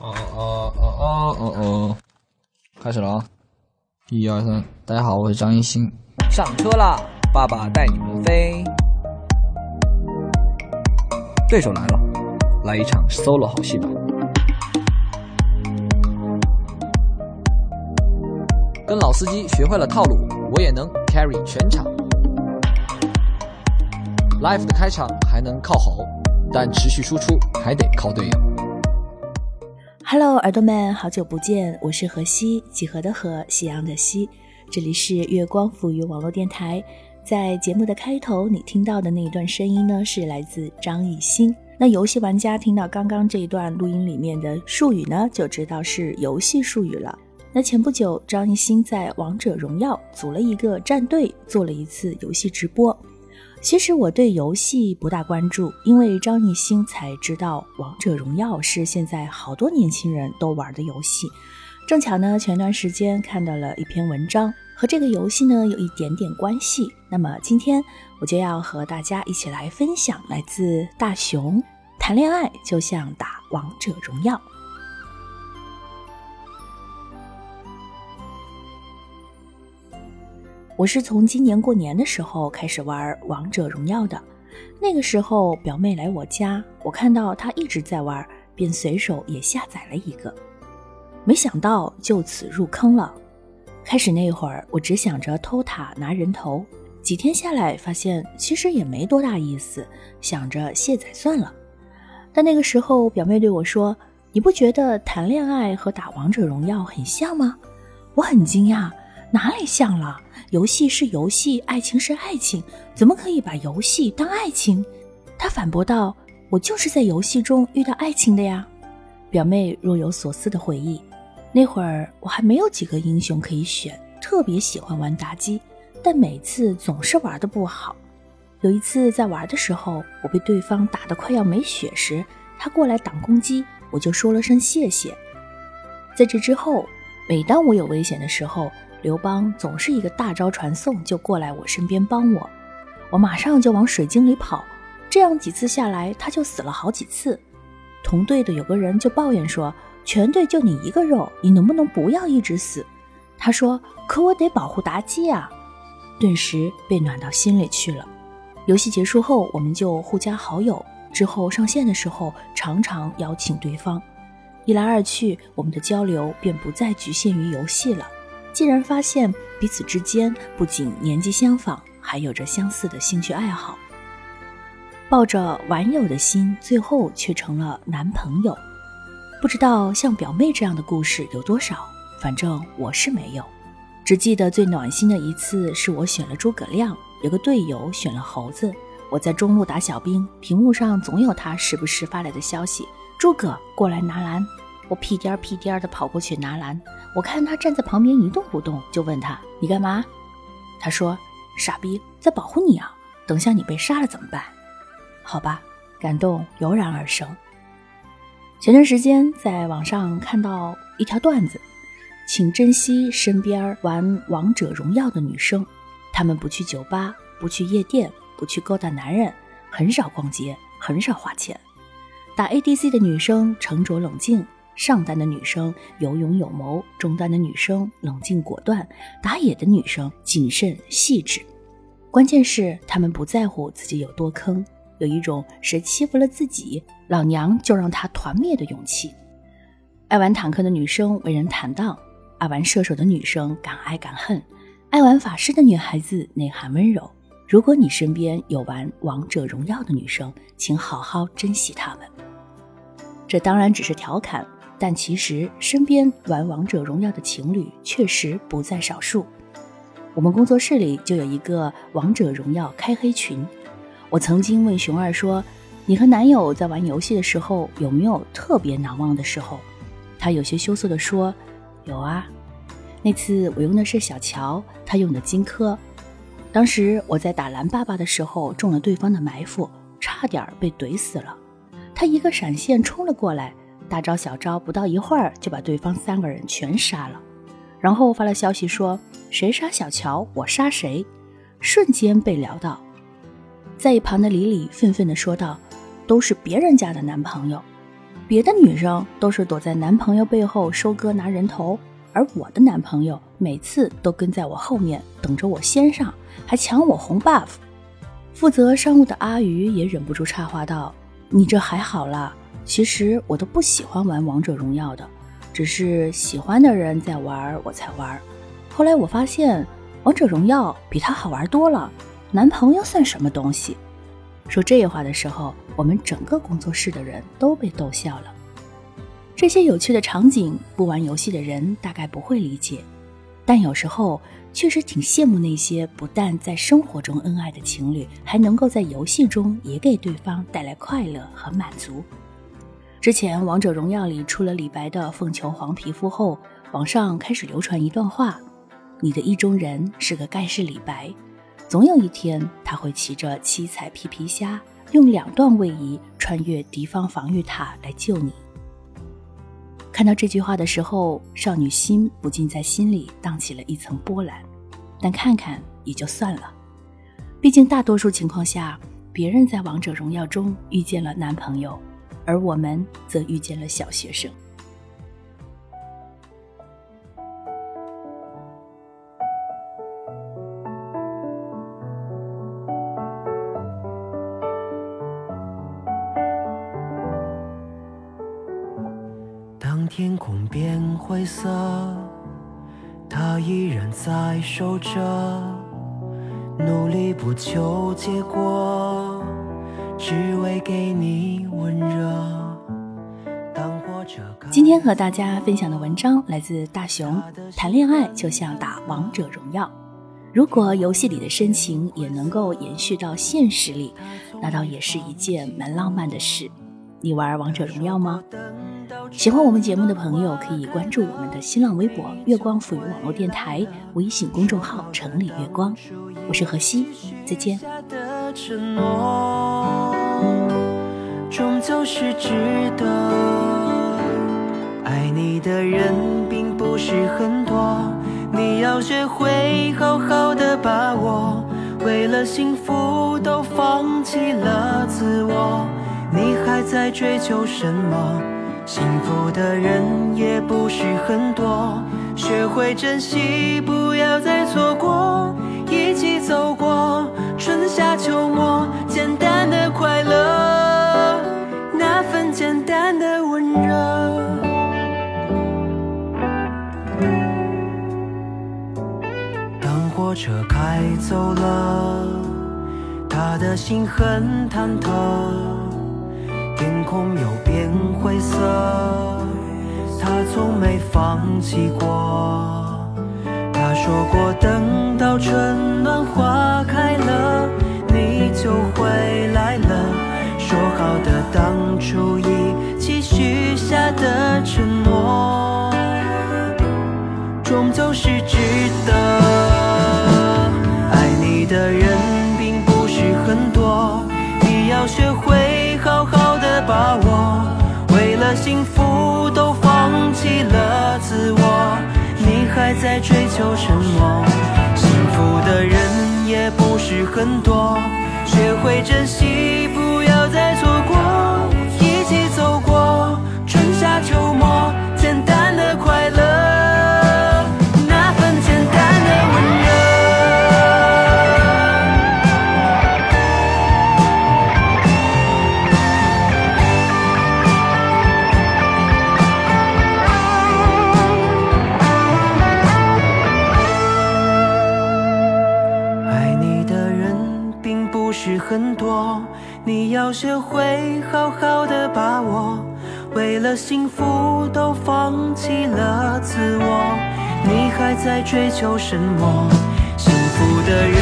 哦哦哦哦哦哦，开始了啊！一二三，大家好，我是张艺兴。上车啦，爸爸带你们飞。对手来了，来一场 solo 好戏吧。跟老司机学会了套路，我也能 carry 全场。Life 的开场还能靠吼，但持续输出还得靠队友。Hello，耳朵们，好久不见，我是何西，几何的何，夕阳的西，这里是月光抚育网络电台。在节目的开头，你听到的那一段声音呢，是来自张艺兴。那游戏玩家听到刚刚这一段录音里面的术语呢，就知道是游戏术语了。那前不久，张艺兴在王者荣耀组了一个战队，做了一次游戏直播。其实我对游戏不大关注，因为张艺兴才知道王者荣耀是现在好多年轻人都玩的游戏。正巧呢，前段时间看到了一篇文章，和这个游戏呢有一点点关系。那么今天我就要和大家一起来分享来自大熊：谈恋爱就像打王者荣耀。我是从今年过年的时候开始玩王者荣耀的，那个时候表妹来我家，我看到她一直在玩，便随手也下载了一个，没想到就此入坑了。开始那会儿，我只想着偷塔拿人头，几天下来发现其实也没多大意思，想着卸载算了。但那个时候，表妹对我说：“你不觉得谈恋爱和打王者荣耀很像吗？”我很惊讶，哪里像了？游戏是游戏，爱情是爱情，怎么可以把游戏当爱情？他反驳道：“我就是在游戏中遇到爱情的呀。”表妹若有所思的回忆：“那会儿我还没有几个英雄可以选，特别喜欢玩妲己，但每次总是玩的不好。有一次在玩的时候，我被对方打得快要没血时，他过来挡攻击，我就说了声谢谢。在这之后，每当我有危险的时候，刘邦总是一个大招传送就过来我身边帮我，我马上就往水晶里跑，这样几次下来他就死了好几次。同队的有个人就抱怨说：“全队就你一个肉，你能不能不要一直死？”他说：“可我得保护妲己啊！”顿时被暖到心里去了。游戏结束后，我们就互加好友，之后上线的时候常常邀请对方，一来二去，我们的交流便不再局限于游戏了。竟然发现彼此之间不仅年纪相仿，还有着相似的兴趣爱好。抱着玩友的心，最后却成了男朋友。不知道像表妹这样的故事有多少，反正我是没有。只记得最暖心的一次，是我选了诸葛亮，有个队友选了猴子。我在中路打小兵，屏幕上总有他时不时发来的消息：“诸葛过来拿蓝。”我屁颠儿屁颠儿的跑过去拿蓝。我看他站在旁边一动不动，就问他：“你干嘛？”他说：“傻逼，在保护你啊！等下你被杀了怎么办？”好吧，感动油然而生。前段时间在网上看到一条段子，请珍惜身边玩王者荣耀的女生，她们不去酒吧，不去夜店，不去勾搭男人，很少逛街，很少花钱。打 ADC 的女生沉着冷静。上单的女生有勇有谋，中单的女生冷静果断，打野的女生谨慎细致。关键是她们不在乎自己有多坑，有一种谁欺负了自己，老娘就让他团灭的勇气。爱玩坦克的女生为人坦荡，爱玩射手的女生敢爱敢恨，爱玩法师的女孩子内涵温柔。如果你身边有玩王者荣耀的女生，请好好珍惜她们。这当然只是调侃。但其实，身边玩王者荣耀的情侣确实不在少数。我们工作室里就有一个王者荣耀开黑群。我曾经问熊二说：“你和男友在玩游戏的时候，有没有特别难忘的时候？”他有些羞涩地说：“有啊，那次我用的是小乔，他用的荆轲。当时我在打蓝爸爸的时候中了对方的埋伏，差点被怼死了。他一个闪现冲了过来。”大招小招，不到一会儿就把对方三个人全杀了，然后发了消息说谁杀小乔，我杀谁，瞬间被聊到。在一旁的李李愤愤地说道：“都是别人家的男朋友。”别的女生都是躲在男朋友背后收割拿人头，而我的男朋友每次都跟在我后面等着我先上，还抢我红 buff。负责商务的阿鱼也忍不住插话道：“你这还好啦，其实我都不喜欢玩王者荣耀的，只是喜欢的人在玩我才玩。后来我发现王者荣耀比他好玩多了，男朋友算什么东西？”说这话的时候，我们整个工作室的人都被逗笑了。这些有趣的场景，不玩游戏的人大概不会理解，但有时候确实挺羡慕那些不但在生活中恩爱的情侣，还能够在游戏中也给对方带来快乐和满足。之前《王者荣耀》里出了李白的凤求凰皮肤后，网上开始流传一段话：“你的意中人是个盖世李白。”总有一天，他会骑着七彩皮皮虾，用两段位移穿越敌方防御塔来救你。看到这句话的时候，少女心不禁在心里荡起了一层波澜。但看看也就算了，毕竟大多数情况下，别人在王者荣耀中遇见了男朋友，而我们则遇见了小学生。当天空变灰色，他依然在守着，努力不求结果，只为给你温热。今天和大家分享的文章来自大熊。谈恋爱就像打王者荣耀，如果游戏里的深情也能够延续到现实里，那倒也是一件蛮浪漫的事。你玩王者荣耀吗？喜欢我们节目的朋友可以关注我们的新浪微博“月光赋予网络电台”微信公众号“城里月光”，我是何西，再见。终究是值得。爱你的人并不是很多，你要学会好好的把握。为了幸福都放弃了自我，你还在追求什么？幸福的人也不是很多，学会珍惜，不要再车开走了，他的心很忐忑。天空又变灰色，他从没放弃过。他说过，等到春暖花开了，你就回来了。说好的当初一起许下的承诺，终究是值得。我，为了幸福都放弃了自我，你还在追求什么？幸福的人也不是很多，学会珍惜，不要再错过，你要学会好好的把握。为了幸福都放弃了自我，你还在追求什么？幸福的人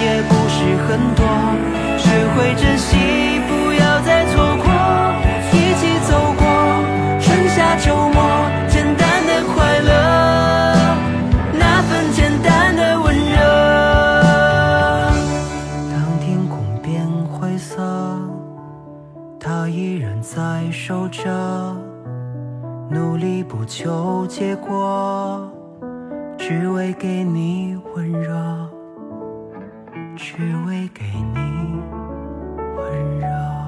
也不是很多，学会珍惜，结果，只为给你温热，只为给你温热。